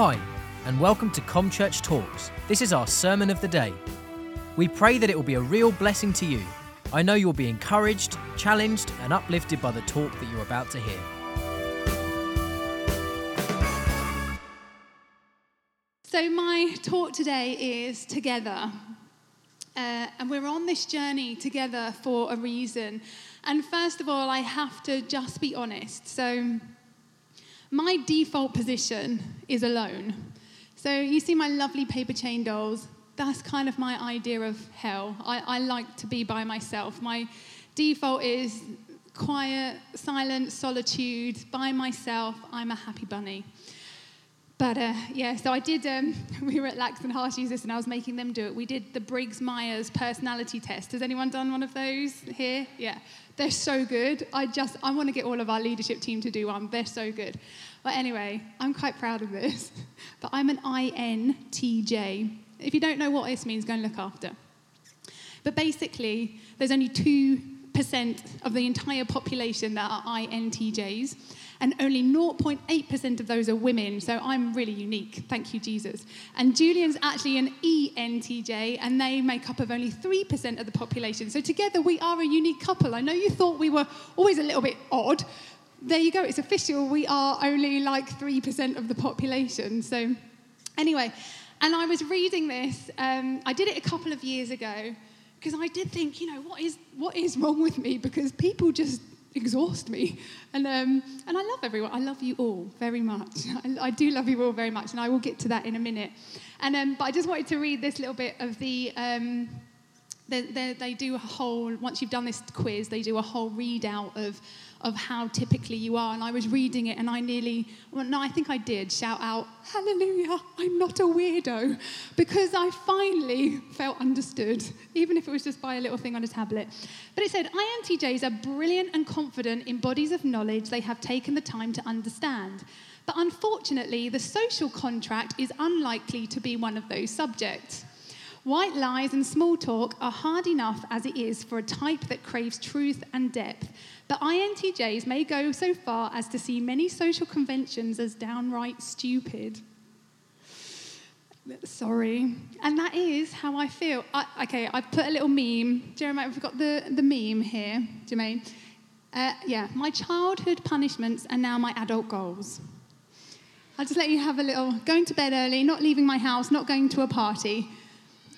Hi, and welcome to ComChurch Talks. This is our sermon of the day. We pray that it will be a real blessing to you. I know you'll be encouraged, challenged, and uplifted by the talk that you're about to hear. So, my talk today is Together. Uh, and we're on this journey together for a reason. And first of all, I have to just be honest. So, my default position is alone. So, you see my lovely paper chain dolls? That's kind of my idea of hell. I, I like to be by myself. My default is quiet, silent, solitude, by myself. I'm a happy bunny. But uh, yeah, so I did, um, we were at Lax and Harshes this, and I was making them do it. We did the Briggs Myers personality test. Has anyone done one of those here? Yeah. They're so good. I just, I want to get all of our leadership team to do one. They're so good. But anyway, I'm quite proud of this. But I'm an INTJ. If you don't know what this means, go and look after. But basically, there's only 2% of the entire population that are INTJs and only 0.8% of those are women. So I'm really unique. Thank you, Jesus. And Julian's actually an ENTJ, and they make up of only 3% of the population. So together we are a unique couple. I know you thought we were always a little bit odd. There you go, it's official. We are only like 3% of the population. So, anyway, and I was reading this, um, I did it a couple of years ago because I did think, you know, what is, what is wrong with me? Because people just exhaust me. And, um, and I love everyone. I love you all very much. I, I, do love you all very much, and I will get to that in a minute. And, um, but I just wanted to read this little bit of the. Um, they, they, they do a whole, once you've done this quiz, they do a whole readout of of how typically you are. And I was reading it and I nearly, well, no, I think I did shout out, Hallelujah, I'm not a weirdo, because I finally felt understood, even if it was just by a little thing on a tablet. But it said, INTJs are brilliant and confident in bodies of knowledge they have taken the time to understand. But unfortunately, the social contract is unlikely to be one of those subjects. White lies and small talk are hard enough as it is for a type that craves truth and depth, but INTJs may go so far as to see many social conventions as downright stupid. Sorry. And that is how I feel. I, okay, I've put a little meme. Jeremiah, we've got the, the meme here, Jermaine. Uh, yeah, my childhood punishments are now my adult goals. I'll just let you have a little going to bed early, not leaving my house, not going to a party.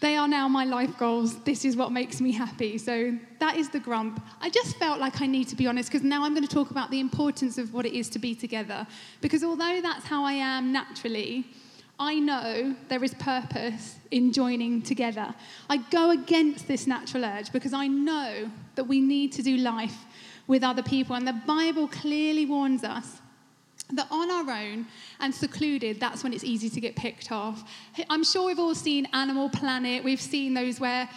They are now my life goals. This is what makes me happy. So that is the grump. I just felt like I need to be honest because now I'm going to talk about the importance of what it is to be together. Because although that's how I am naturally, I know there is purpose in joining together. I go against this natural urge because I know that we need to do life with other people. And the Bible clearly warns us that on our own and secluded, that's when it's easy to get picked off. I'm sure we've all seen Animal Planet. We've seen those where,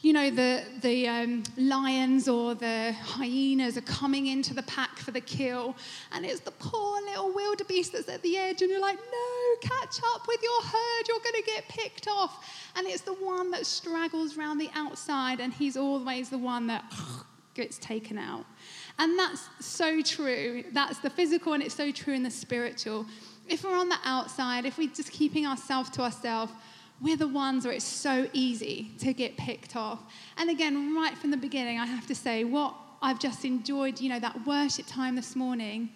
you know, the, the um, lions or the hyenas are coming into the pack for the kill, and it's the poor little wildebeest that's at the edge, and you're like, no, catch up with your herd, you're going to get picked off. And it's the one that straggles around the outside, and he's always the one that gets taken out. And that's so true. That's the physical, and it's so true in the spiritual. If we're on the outside, if we're just keeping ourselves to ourselves, we're the ones where it's so easy to get picked off. And again, right from the beginning, I have to say, what I've just enjoyed, you know, that worship time this morning,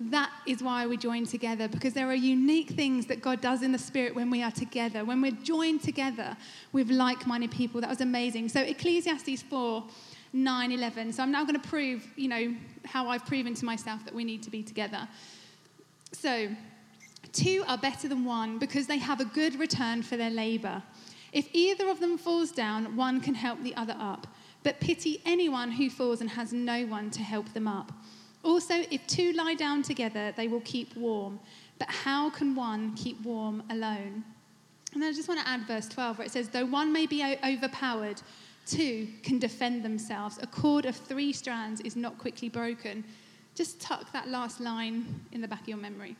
that is why we join together because there are unique things that God does in the spirit when we are together, when we're joined together with like minded people. That was amazing. So, Ecclesiastes 4 9 11. So I'm now going to prove, you know, how I've proven to myself that we need to be together. So, two are better than one because they have a good return for their labor. If either of them falls down, one can help the other up. But pity anyone who falls and has no one to help them up. Also, if two lie down together, they will keep warm. But how can one keep warm alone? And then I just want to add verse 12 where it says, Though one may be overpowered, Two can defend themselves. A cord of three strands is not quickly broken. Just tuck that last line in the back of your memory.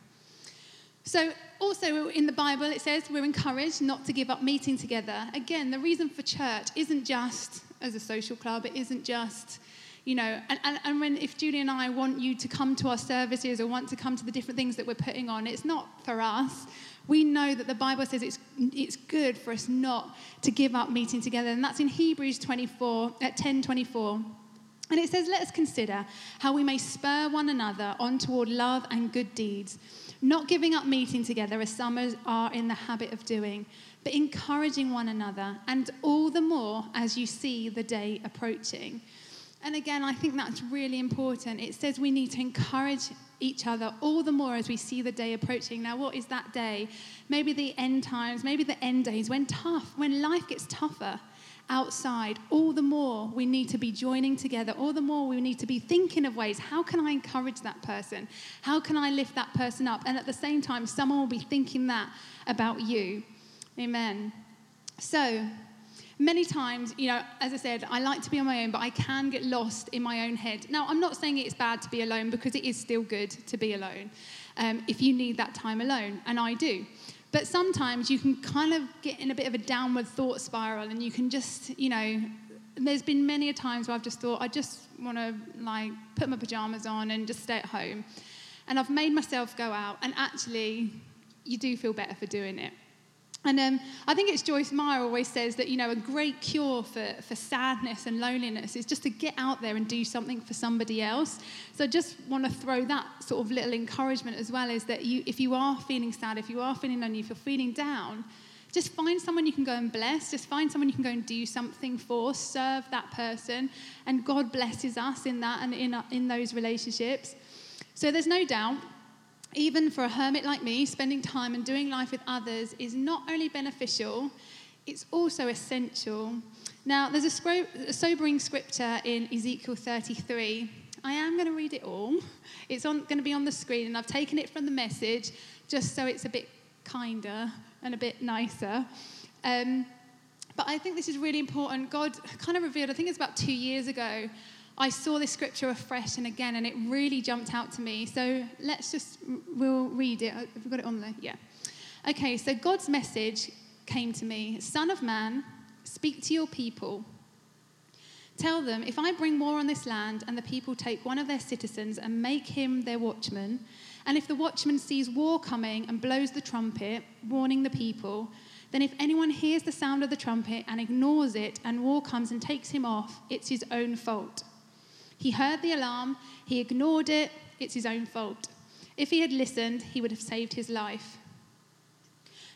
So, also in the Bible, it says we're encouraged not to give up meeting together. Again, the reason for church isn't just as a social club, it isn't just, you know, and, and, and when if Julie and I want you to come to our services or want to come to the different things that we're putting on, it's not for us. We know that the Bible says it's, it's good for us not to give up meeting together. And that's in Hebrews 24, at 10 24. And it says, Let us consider how we may spur one another on toward love and good deeds, not giving up meeting together as some are in the habit of doing, but encouraging one another, and all the more as you see the day approaching. And again, I think that's really important. It says we need to encourage each other all the more as we see the day approaching. Now, what is that day? Maybe the end times, maybe the end days, when tough, when life gets tougher outside, all the more we need to be joining together, all the more we need to be thinking of ways how can I encourage that person? How can I lift that person up? And at the same time, someone will be thinking that about you. Amen. So, many times, you know, as I said, I like to be on my own, but I can get lost in my own head. Now, I'm not saying it's bad to be alone because it is still good to be alone um, if you need that time alone, and I do. But sometimes you can kind of get in a bit of a downward thought spiral and you can just, you know, there's been many a times where I've just thought, I just want to like put my pajamas on and just stay at home. And I've made myself go out, and actually, you do feel better for doing it. And um, I think it's Joyce Meyer always says that, you know, a great cure for, for sadness and loneliness is just to get out there and do something for somebody else. So I just want to throw that sort of little encouragement as well is that you, if you are feeling sad, if you are feeling lonely, if you're feeling down, just find someone you can go and bless. Just find someone you can go and do something for. Serve that person. And God blesses us in that and in, in those relationships. So there's no doubt even for a hermit like me, spending time and doing life with others is not only beneficial, it's also essential. Now, there's a, scro- a sobering scripture in Ezekiel 33. I am going to read it all. It's going to be on the screen, and I've taken it from the message just so it's a bit kinder and a bit nicer. Um, but I think this is really important. God kind of revealed, I think it's about two years ago, I saw this scripture afresh and again, and it really jumped out to me. So let's just, we'll read it. Have we got it on there? Yeah. Okay, so God's message came to me Son of man, speak to your people. Tell them, if I bring war on this land and the people take one of their citizens and make him their watchman, and if the watchman sees war coming and blows the trumpet, warning the people, then if anyone hears the sound of the trumpet and ignores it and war comes and takes him off, it's his own fault. He heard the alarm, he ignored it, it's his own fault. If he had listened, he would have saved his life.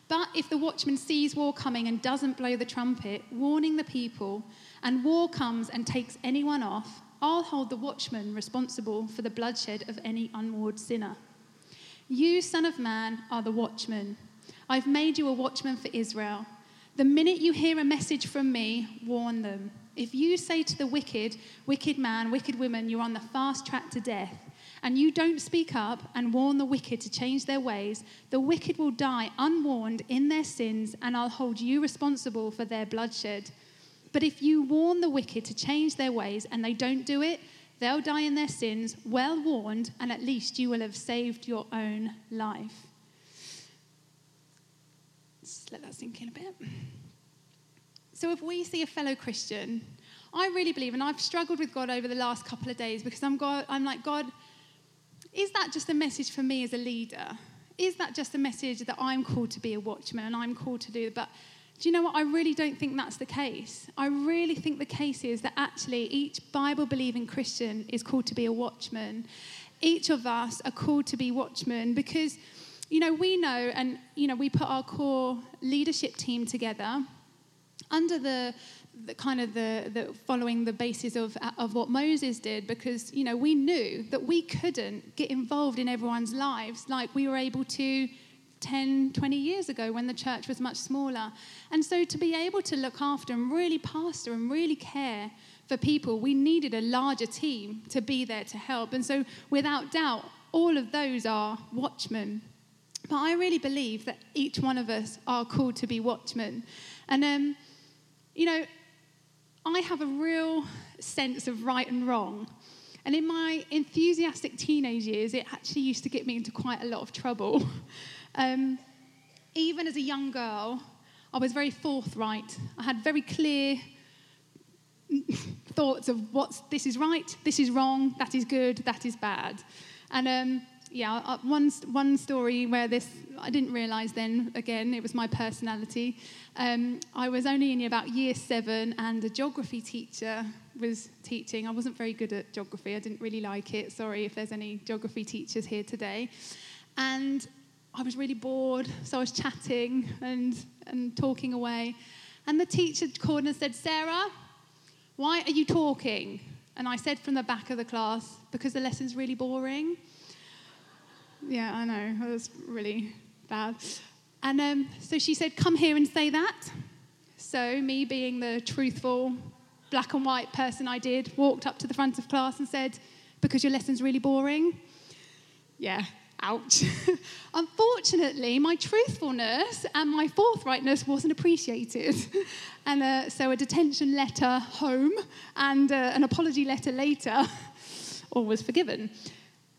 But if the watchman sees war coming and doesn't blow the trumpet, warning the people, and war comes and takes anyone off, I'll hold the watchman responsible for the bloodshed of any unwarned sinner. You, Son of Man, are the watchman. I've made you a watchman for Israel. The minute you hear a message from me, warn them. If you say to the wicked, wicked man, wicked woman, you're on the fast track to death, and you don't speak up and warn the wicked to change their ways, the wicked will die unwarned in their sins, and I'll hold you responsible for their bloodshed. But if you warn the wicked to change their ways and they don't do it, they'll die in their sins, well warned, and at least you will have saved your own life. Just let that sink in a bit. So if we see a fellow Christian, I really believe, and I've struggled with God over the last couple of days because I'm, God, I'm like, God, is that just a message for me as a leader? Is that just a message that I'm called to be a watchman and I'm called to do? But do you know what? I really don't think that's the case. I really think the case is that actually each Bible believing Christian is called to be a watchman. Each of us are called to be watchmen because, you know, we know and, you know, we put our core leadership team together under the, the kind of the, the, following the basis of, of what Moses did because you know we knew that we couldn't get involved in everyone's lives like we were able to 10 20 years ago when the church was much smaller. And so to be able to look after and really pastor and really care for people we needed a larger team to be there to help. And so without doubt all of those are watchmen. But i really believe that each one of us are called to be watchmen. And um, you know, I have a real sense of right and wrong. And in my enthusiastic teenage years, it actually used to get me into quite a lot of trouble. Um, even as a young girl, I was very forthright. I had very clear thoughts of what's this is right, this is wrong, that is good, that is bad. And um, yeah, uh, one, one story where this, I didn't realize then, again, it was my personality. Um, I was only in about year seven, and a geography teacher was teaching. I wasn't very good at geography, I didn't really like it. Sorry if there's any geography teachers here today. And I was really bored, so I was chatting and, and talking away. And the teacher called and said, Sarah, why are you talking? And I said from the back of the class, because the lesson's really boring. Yeah, I know, it was really bad. And um, so she said, Come here and say that. So, me being the truthful, black and white person I did, walked up to the front of class and said, Because your lesson's really boring. Yeah, ouch. Unfortunately, my truthfulness and my forthrightness wasn't appreciated. and uh, so a detention letter home and uh, an apology letter later, all was forgiven.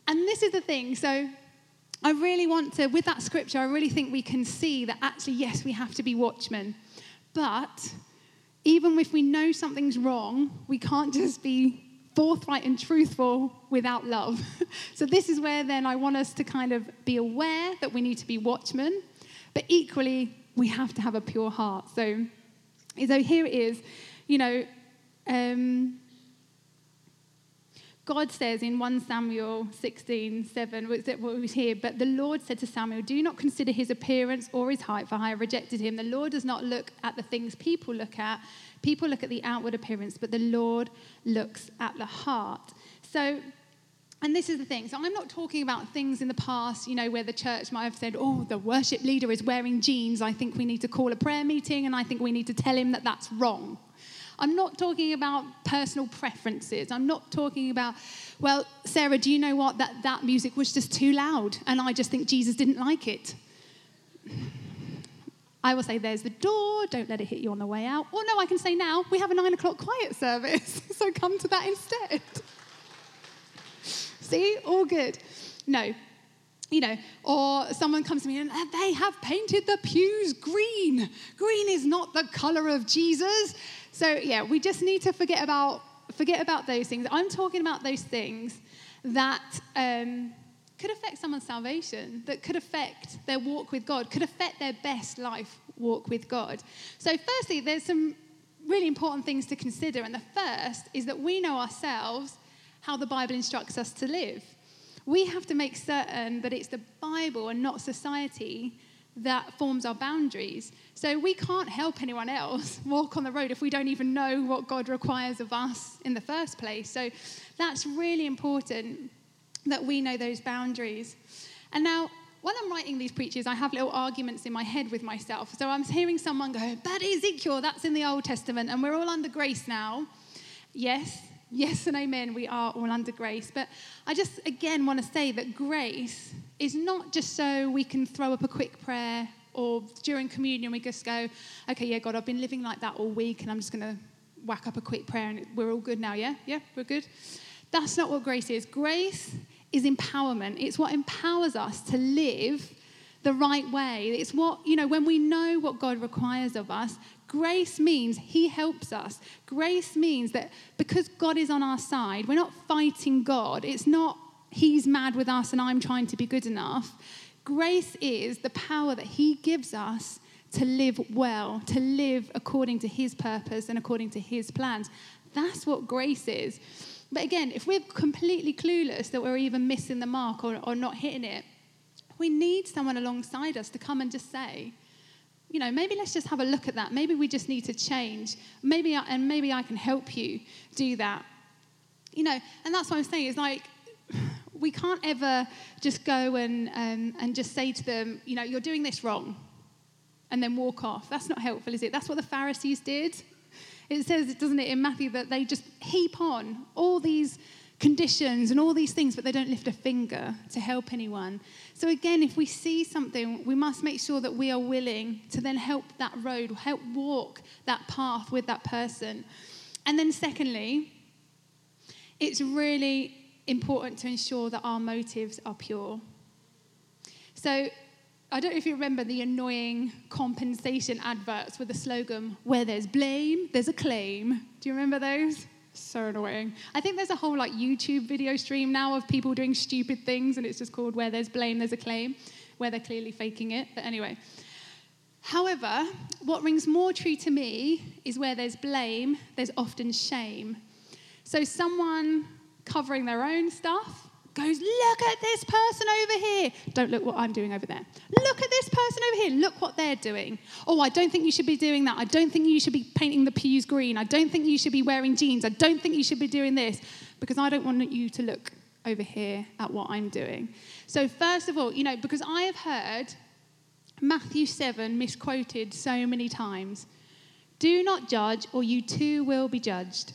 And this is the thing. So I really want to, with that scripture, I really think we can see that actually, yes, we have to be watchmen. But even if we know something's wrong, we can't just be forthright and truthful without love. so, this is where then I want us to kind of be aware that we need to be watchmen, but equally, we have to have a pure heart. So, so here it is, you know, um, God says in 1 Samuel 16, 7, what was here, but the Lord said to Samuel, Do not consider his appearance or his height, for I have rejected him. The Lord does not look at the things people look at. People look at the outward appearance, but the Lord looks at the heart. So, and this is the thing. So, I'm not talking about things in the past, you know, where the church might have said, oh, the worship leader is wearing jeans. I think we need to call a prayer meeting and I think we need to tell him that that's wrong. I'm not talking about personal preferences. I'm not talking about, well, Sarah, do you know what? That, that music was just too loud, and I just think Jesus didn't like it. I will say, there's the door, don't let it hit you on the way out. Or no, I can say now, we have a nine o'clock quiet service, so come to that instead. See, all good. No, you know, or someone comes to me and uh, they have painted the pews green. Green is not the color of Jesus. So yeah, we just need to forget about forget about those things. I'm talking about those things that um, could affect someone's salvation, that could affect their walk with God, could affect their best life walk with God. So, firstly, there's some really important things to consider. And the first is that we know ourselves how the Bible instructs us to live. We have to make certain that it's the Bible and not society that forms our boundaries. So we can't help anyone else walk on the road if we don't even know what God requires of us in the first place. So that's really important that we know those boundaries. And now, when I'm writing these preaches, I have little arguments in my head with myself. So I'm hearing someone go, But Ezekiel, that's in the Old Testament, and we're all under grace now. Yes, yes, and amen, we are all under grace. But I just, again, want to say that grace is not just so we can throw up a quick prayer or during communion we just go, okay, yeah, God, I've been living like that all week and I'm just going to whack up a quick prayer and we're all good now, yeah? Yeah, we're good. That's not what grace is. Grace is empowerment, it's what empowers us to live the right way. It's what, you know, when we know what God requires of us, grace means He helps us. Grace means that because God is on our side, we're not fighting God. It's not he's mad with us and I'm trying to be good enough. Grace is the power that he gives us to live well, to live according to his purpose and according to his plans. That's what grace is. But again, if we're completely clueless that we're even missing the mark or, or not hitting it, we need someone alongside us to come and just say, you know, maybe let's just have a look at that. Maybe we just need to change. Maybe, I, and maybe I can help you do that. You know, and that's what I'm saying. Is like we can't ever just go and, um, and just say to them, you know, you're doing this wrong, and then walk off. That's not helpful, is it? That's what the Pharisees did. It says, doesn't it, in Matthew, that they just heap on all these conditions and all these things, but they don't lift a finger to help anyone. So, again, if we see something, we must make sure that we are willing to then help that road, help walk that path with that person. And then, secondly, it's really important to ensure that our motives are pure. So, I don't know if you remember the annoying compensation adverts with the slogan, where there's blame, there's a claim. Do you remember those? So annoying. I think there's a whole like YouTube video stream now of people doing stupid things, and it's just called Where There's Blame, There's a Claim, where they're clearly faking it. But anyway. However, what rings more true to me is where there's blame, there's often shame. So someone covering their own stuff goes, Look at this person over here. Don't look what I'm doing over there. Look at this person over here. Look what they're doing. Oh, I don't think you should be doing that. I don't think you should be painting the pews green. I don't think you should be wearing jeans. I don't think you should be doing this because I don't want you to look over here at what I'm doing. So, first of all, you know, because I have heard Matthew 7 misquoted so many times. Do not judge, or you too will be judged.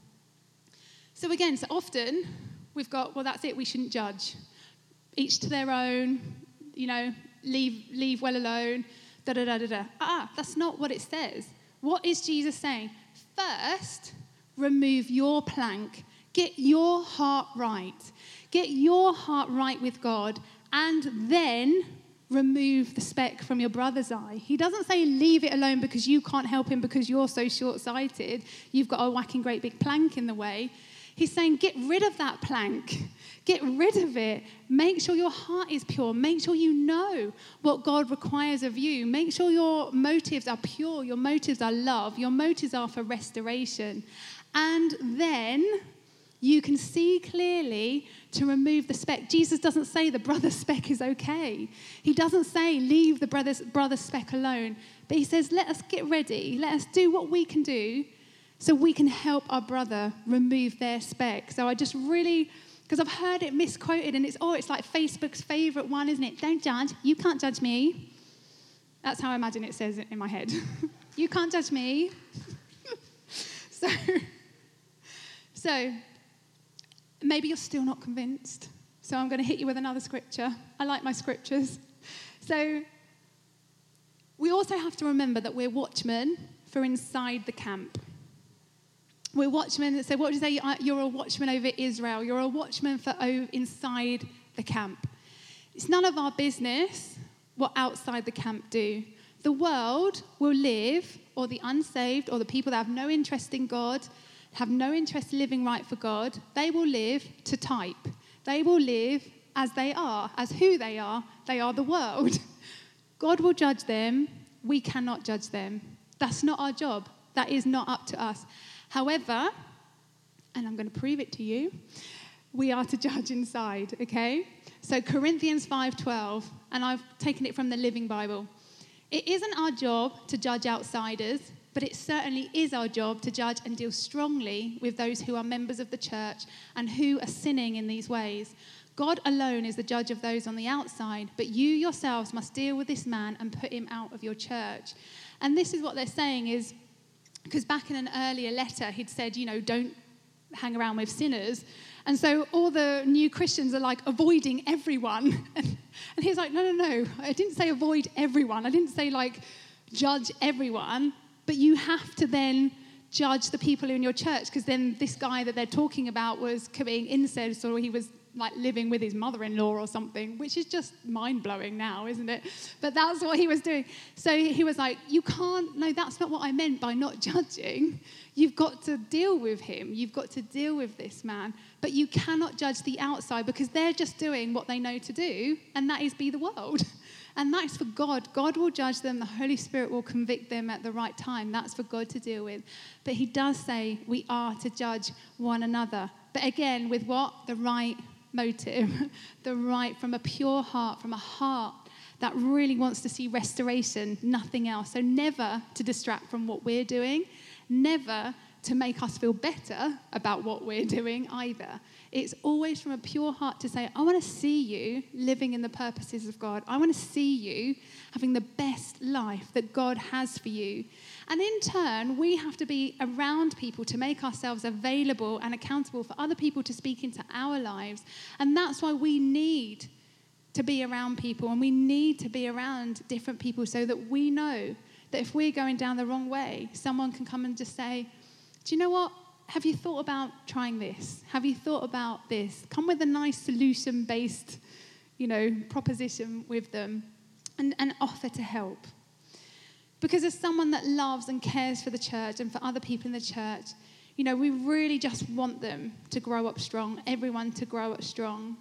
So, again, so often we've got, well, that's it, we shouldn't judge. Each to their own, you know, leave, leave well alone, da da da da da. Ah, that's not what it says. What is Jesus saying? First, remove your plank, get your heart right, get your heart right with God, and then remove the speck from your brother's eye. He doesn't say leave it alone because you can't help him because you're so short sighted. You've got a whacking great big plank in the way. He's saying, get rid of that plank. Get rid of it. Make sure your heart is pure. Make sure you know what God requires of you. Make sure your motives are pure. Your motives are love. Your motives are for restoration. And then you can see clearly to remove the speck. Jesus doesn't say the brother's speck is okay. He doesn't say leave the brother's, brother's speck alone. But he says, let us get ready. Let us do what we can do so we can help our brother remove their speck. So I just really, because I've heard it misquoted, and it's, oh, it's like Facebook's favorite one, isn't it? Don't judge. You can't judge me. That's how I imagine it says it in my head. you can't judge me. so, so, maybe you're still not convinced. So I'm going to hit you with another scripture. I like my scriptures. So, we also have to remember that we're watchmen for inside the camp. We're watchmen. So, what do you say? You're a watchman over Israel. You're a watchman for inside the camp. It's none of our business what outside the camp do. The world will live, or the unsaved, or the people that have no interest in God, have no interest in living right for God, they will live to type. They will live as they are, as who they are. They are the world. God will judge them. We cannot judge them. That's not our job. That is not up to us. However, and I'm going to prove it to you, we are to judge inside, okay? So Corinthians 5:12, and I've taken it from the Living Bible. It isn't our job to judge outsiders, but it certainly is our job to judge and deal strongly with those who are members of the church and who are sinning in these ways. God alone is the judge of those on the outside, but you yourselves must deal with this man and put him out of your church. And this is what they're saying is because back in an earlier letter, he'd said, you know, don't hang around with sinners. And so all the new Christians are like avoiding everyone. And, he's like, no, no, no. I didn't say avoid everyone. I didn't say like judge everyone. But you have to then judge the people in your church because then this guy that they're talking about was committing incest or he was like living with his mother in law or something, which is just mind blowing now, isn't it? But that's what he was doing. So he was like, You can't, no, that's not what I meant by not judging. You've got to deal with him. You've got to deal with this man. But you cannot judge the outside because they're just doing what they know to do, and that is be the world. And that's for God. God will judge them. The Holy Spirit will convict them at the right time. That's for God to deal with. But He does say we are to judge one another. But again, with what? The right motive, the right from a pure heart, from a heart that really wants to see restoration, nothing else. So, never to distract from what we're doing, never to make us feel better about what we're doing either. It's always from a pure heart to say, I want to see you living in the purposes of God. I want to see you having the best life that God has for you. And in turn, we have to be around people to make ourselves available and accountable for other people to speak into our lives. And that's why we need to be around people and we need to be around different people so that we know that if we're going down the wrong way, someone can come and just say, Do you know what? Have you thought about trying this? Have you thought about this? Come with a nice solution based, you know, proposition with them and, and offer to help. Because as someone that loves and cares for the church and for other people in the church, you know, we really just want them to grow up strong, everyone to grow up strong.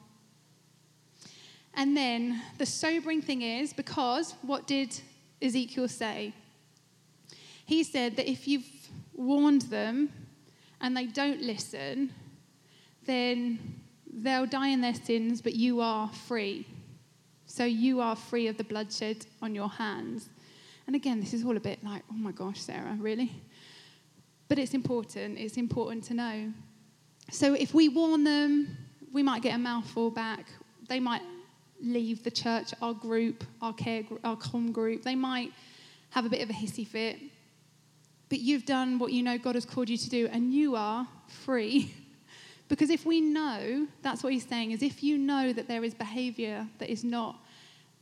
And then the sobering thing is because what did Ezekiel say? He said that if you've warned them and they don't listen, then they'll die in their sins, but you are free. So you are free of the bloodshed on your hands. And again, this is all a bit like, oh my gosh, Sarah, really? But it's important. It's important to know. So if we warn them, we might get a mouthful back. They might leave the church, our group, our care, our com group. They might have a bit of a hissy fit. But you've done what you know God has called you to do, and you are free. because if we know, that's what he's saying, is if you know that there is behavior that is not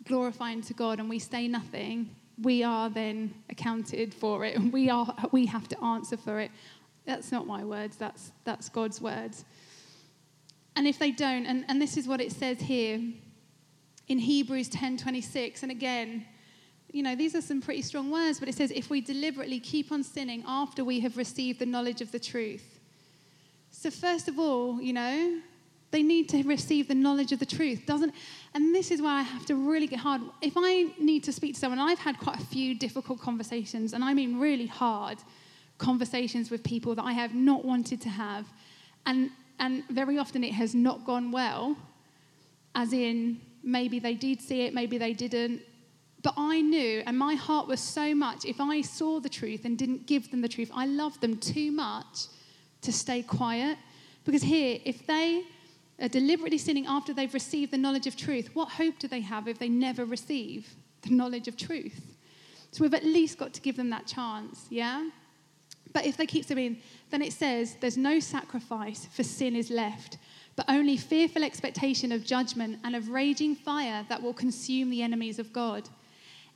glorifying to God and we say nothing, we are then accounted for it. and We, are, we have to answer for it. That's not my words, that's, that's God's words. And if they don't, and, and this is what it says here in Hebrews 10:26. And again, you know, these are some pretty strong words, but it says, if we deliberately keep on sinning after we have received the knowledge of the truth. So, first of all, you know, they need to receive the knowledge of the truth, doesn't? And this is why I have to really get hard. If I need to speak to someone, I've had quite a few difficult conversations, and I mean really hard conversations with people that I have not wanted to have, and and very often it has not gone well, as in maybe they did see it, maybe they didn't. But I knew, and my heart was so much, if I saw the truth and didn't give them the truth, I loved them too much to stay quiet. Because here, if they are deliberately sinning after they've received the knowledge of truth, what hope do they have if they never receive the knowledge of truth? So we've at least got to give them that chance, yeah? But if they keep sinning, then it says there's no sacrifice for sin is left, but only fearful expectation of judgment and of raging fire that will consume the enemies of God.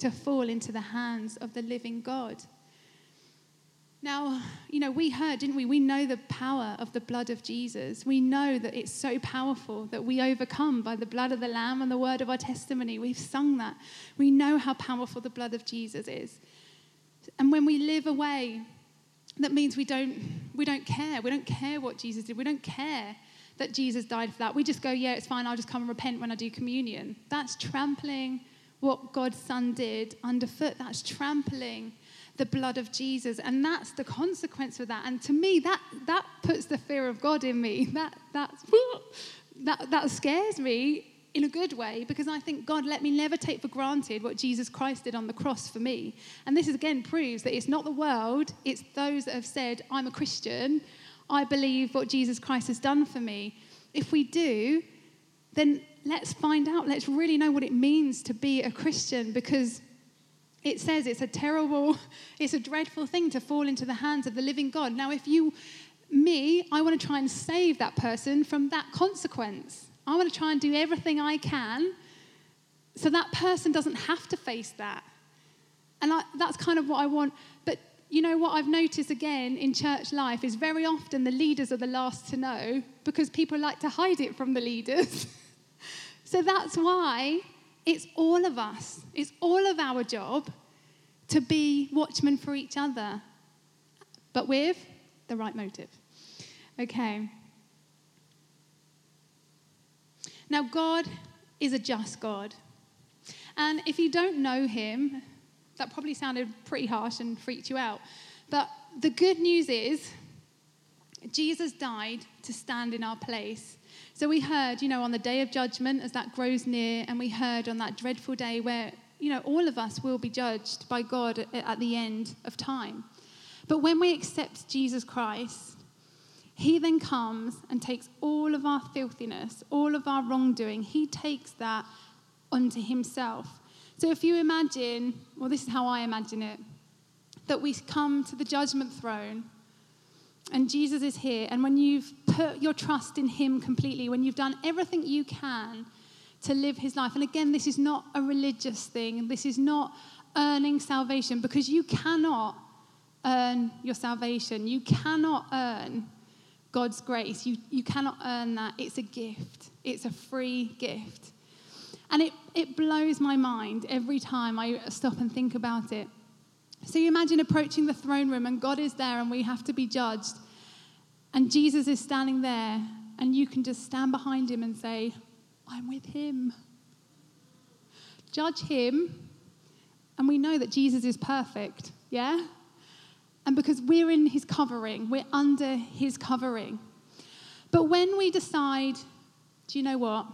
to fall into the hands of the living God. Now, you know, we heard, didn't we? We know the power of the blood of Jesus. We know that it's so powerful that we overcome by the blood of the Lamb and the word of our testimony. We've sung that. We know how powerful the blood of Jesus is. And when we live away that means we don't, we don't care. We don't care what Jesus did. We don't care that Jesus died for that. We just go, yeah, it's fine. I'll just come and repent when I do communion. That's trampling what God's Son did underfoot. That's trampling the blood of Jesus. And that's the consequence of that. And to me, that, that puts the fear of God in me. That, that's, that, that scares me in a good way because I think, God, let me never take for granted what Jesus Christ did on the cross for me. And this is, again proves that it's not the world, it's those that have said, I'm a Christian, I believe what Jesus Christ has done for me. If we do, then let's find out, let's really know what it means to be a Christian because it says it's a terrible, it's a dreadful thing to fall into the hands of the living God. Now, if you, me, I want to try and save that person from that consequence. I want to try and do everything I can so that person doesn't have to face that. And I, that's kind of what I want. But you know what I've noticed again in church life is very often the leaders are the last to know because people like to hide it from the leaders. so that's why it's all of us, it's all of our job to be watchmen for each other, but with the right motive. Okay. Now, God is a just God. And if you don't know him, that probably sounded pretty harsh and freaked you out. But the good news is, Jesus died to stand in our place. So we heard, you know, on the day of judgment as that grows near, and we heard on that dreadful day where, you know, all of us will be judged by God at the end of time. But when we accept Jesus Christ, he then comes and takes all of our filthiness, all of our wrongdoing, he takes that onto himself. So if you imagine, well, this is how I imagine it, that we come to the judgment throne and Jesus is here, and when you've put your trust in him completely, when you've done everything you can to live his life, and again, this is not a religious thing, this is not earning salvation because you cannot earn your salvation. You cannot earn God's grace. You, you cannot earn that. It's a gift, it's a free gift. And it, it blows my mind every time I stop and think about it. So you imagine approaching the throne room and God is there and we have to be judged. And Jesus is standing there and you can just stand behind him and say, I'm with him. Judge him. And we know that Jesus is perfect, yeah? And because we're in his covering, we're under his covering. But when we decide, do you know what?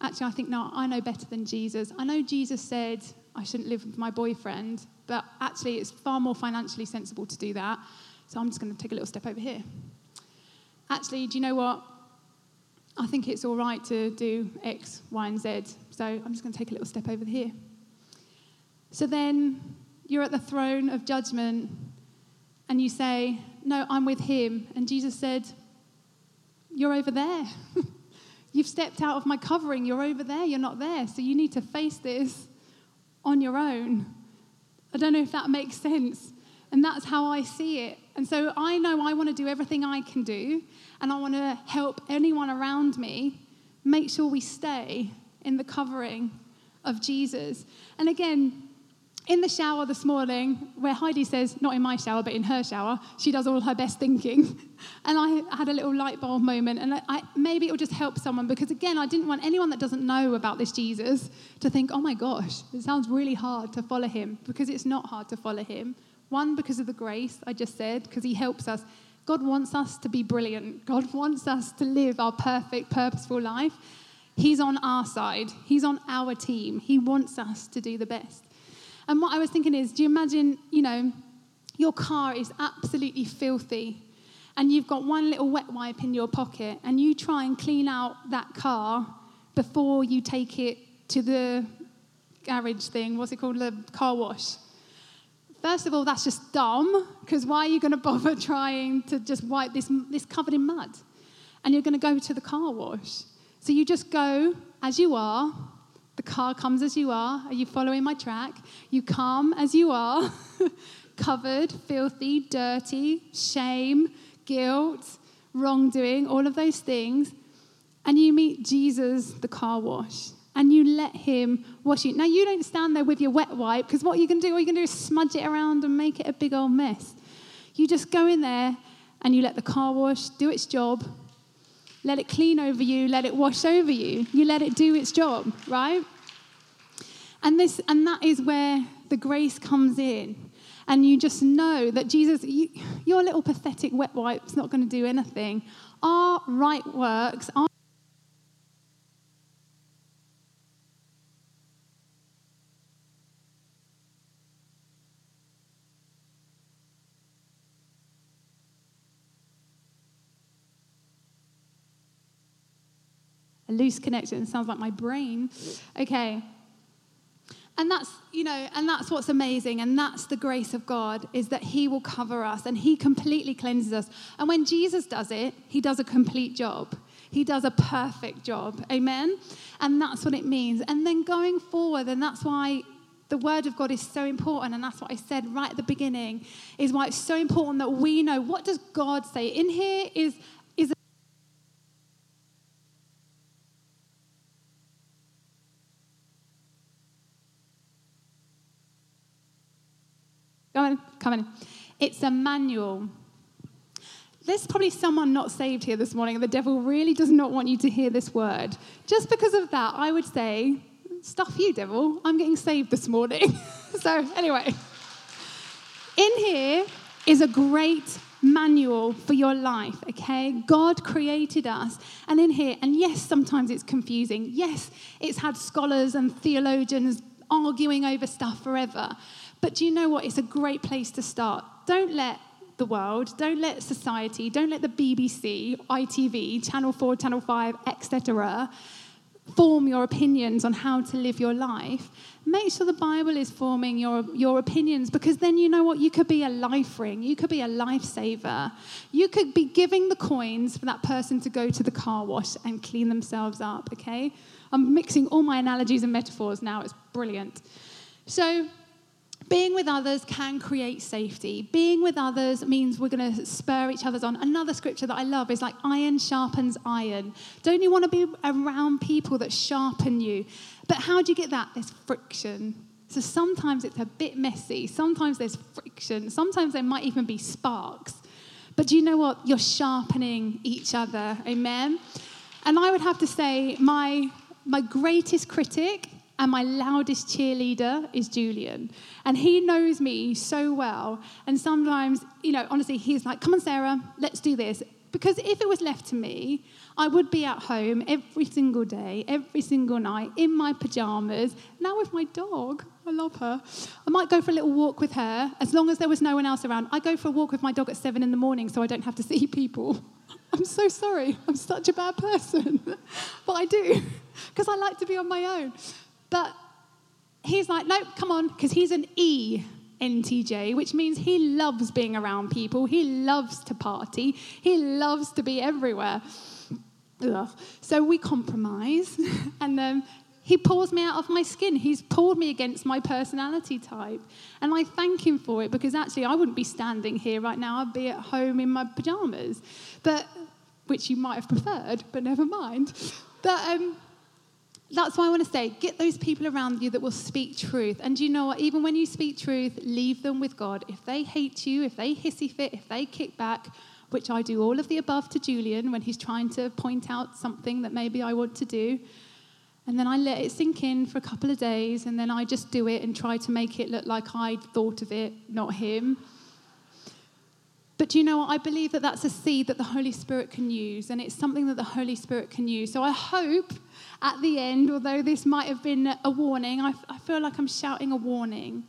Actually, I think, no, I know better than Jesus. I know Jesus said I shouldn't live with my boyfriend, but actually, it's far more financially sensible to do that. So I'm just going to take a little step over here. Actually, do you know what? I think it's all right to do X, Y, and Z. So I'm just going to take a little step over here. So then you're at the throne of judgment and you say, No, I'm with him. And Jesus said, You're over there. You've stepped out of my covering. You're over there. You're not there. So you need to face this on your own. I don't know if that makes sense. And that's how I see it. And so I know I want to do everything I can do, and I want to help anyone around me make sure we stay in the covering of Jesus. And again, in the shower this morning, where Heidi says, not in my shower, but in her shower, she does all her best thinking. And I had a little light bulb moment, and I, maybe it will just help someone because, again, I didn't want anyone that doesn't know about this Jesus to think, oh my gosh, it sounds really hard to follow him because it's not hard to follow him. One, because of the grace I just said, because he helps us. God wants us to be brilliant, God wants us to live our perfect, purposeful life. He's on our side, He's on our team. He wants us to do the best. And what I was thinking is, do you imagine, you know, your car is absolutely filthy and you've got one little wet wipe in your pocket and you try and clean out that car before you take it to the garage thing, what's it called, the car wash. First of all, that's just dumb because why are you going to bother trying to just wipe this, this covered in mud? And you're going to go to the car wash. So you just go as you are, the car comes as you are. Are you following my track? You come as you are, covered, filthy, dirty, shame, guilt, wrongdoing, all of those things. And you meet Jesus, the car wash, and you let him wash you. Now, you don't stand there with your wet wipe, because what you can do, all you can do is smudge it around and make it a big old mess. You just go in there and you let the car wash do its job, let it clean over you, let it wash over you. You let it do its job, right? And this and that is where the grace comes in. And you just know that Jesus, you, your little pathetic wet wipe's not going to do anything. Our right works, our a loose connection. Sounds like my brain. Okay. And that's, you know, and that's what's amazing. And that's the grace of God is that He will cover us and He completely cleanses us. And when Jesus does it, He does a complete job. He does a perfect job. Amen? And that's what it means. And then going forward, and that's why the word of God is so important, and that's what I said right at the beginning, is why it's so important that we know what does God say. In here is It's a manual. there's probably someone not saved here this morning, and the devil really does not want you to hear this word. Just because of that, I would say, stuff you, devil. I'm getting saved this morning. so, anyway, in here is a great manual for your life, okay? God created us, and in here, and yes, sometimes it's confusing. Yes, it's had scholars and theologians arguing over stuff forever. But do you know what? It's a great place to start. Don't let the world, don't let society, don't let the BBC, ITV, Channel 4, Channel 5, etc., form your opinions on how to live your life. Make sure the Bible is forming your, your opinions because then you know what? You could be a life ring, you could be a lifesaver. You could be giving the coins for that person to go to the car wash and clean themselves up, okay? I'm mixing all my analogies and metaphors now, it's brilliant. So, being with others can create safety. Being with others means we're going to spur each other on. Another scripture that I love is like iron sharpens iron. Don't you want to be around people that sharpen you? But how do you get that? There's friction. So sometimes it's a bit messy. Sometimes there's friction. Sometimes there might even be sparks. But do you know what? You're sharpening each other. Amen? And I would have to say, my, my greatest critic and my loudest cheerleader is Julian. And he knows me so well. And sometimes, you know, honestly, he's like, come on, Sarah, let's do this. Because if it was left to me, I would be at home every single day, every single night, in my pajamas, now with my dog. I love her. I might go for a little walk with her as long as there was no one else around. I go for a walk with my dog at seven in the morning so I don't have to see people. I'm so sorry. I'm such a bad person. but I do, because I like to be on my own. But he's like, no, come on, because he's an E NTJ, which means he loves being around people. He loves to party. He loves to be everywhere. Ugh. So we compromise, and um, he pulls me out of my skin. He's pulled me against my personality type. And I thank him for it because actually I wouldn't be standing here right now. I'd be at home in my pajamas, but, which you might have preferred, but never mind. But um, that's why I want to say get those people around you that will speak truth. And you know what? Even when you speak truth, leave them with God. If they hate you, if they hissy fit, if they kick back, which I do all of the above to Julian when he's trying to point out something that maybe I want to do. And then I let it sink in for a couple of days, and then I just do it and try to make it look like I'd thought of it, not him. But you know what? I believe that that's a seed that the Holy Spirit can use, and it's something that the Holy Spirit can use. So I hope at the end, although this might have been a warning, I, I feel like I'm shouting a warning.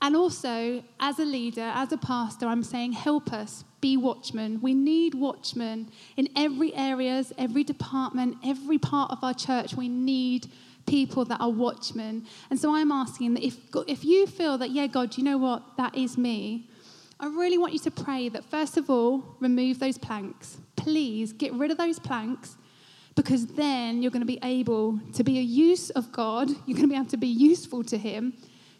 And also, as a leader, as a pastor, I'm saying, help us be watchmen. We need watchmen in every areas, every department, every part of our church. We need people that are watchmen. And so I'm asking that if, if you feel that, yeah, God, you know what, that is me, I really want you to pray that first of all, remove those planks. Please get rid of those planks because then you're going to be able to be a use of God. You're going to be able to be useful to Him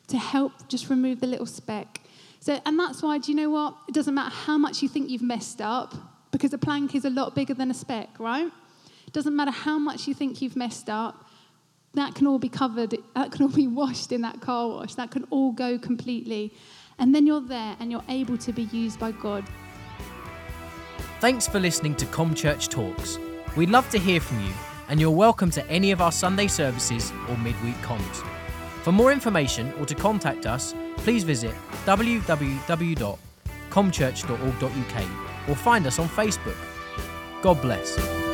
to help just remove the little speck. So, and that's why, do you know what? It doesn't matter how much you think you've messed up because a plank is a lot bigger than a speck, right? It doesn't matter how much you think you've messed up. That can all be covered, that can all be washed in that car wash. That can all go completely. And then you're there and you're able to be used by God. Thanks for listening to Com Church Talks. We'd love to hear from you, and you're welcome to any of our Sunday services or midweek comms. For more information or to contact us, please visit www.comchurch.org.uk or find us on Facebook. God bless.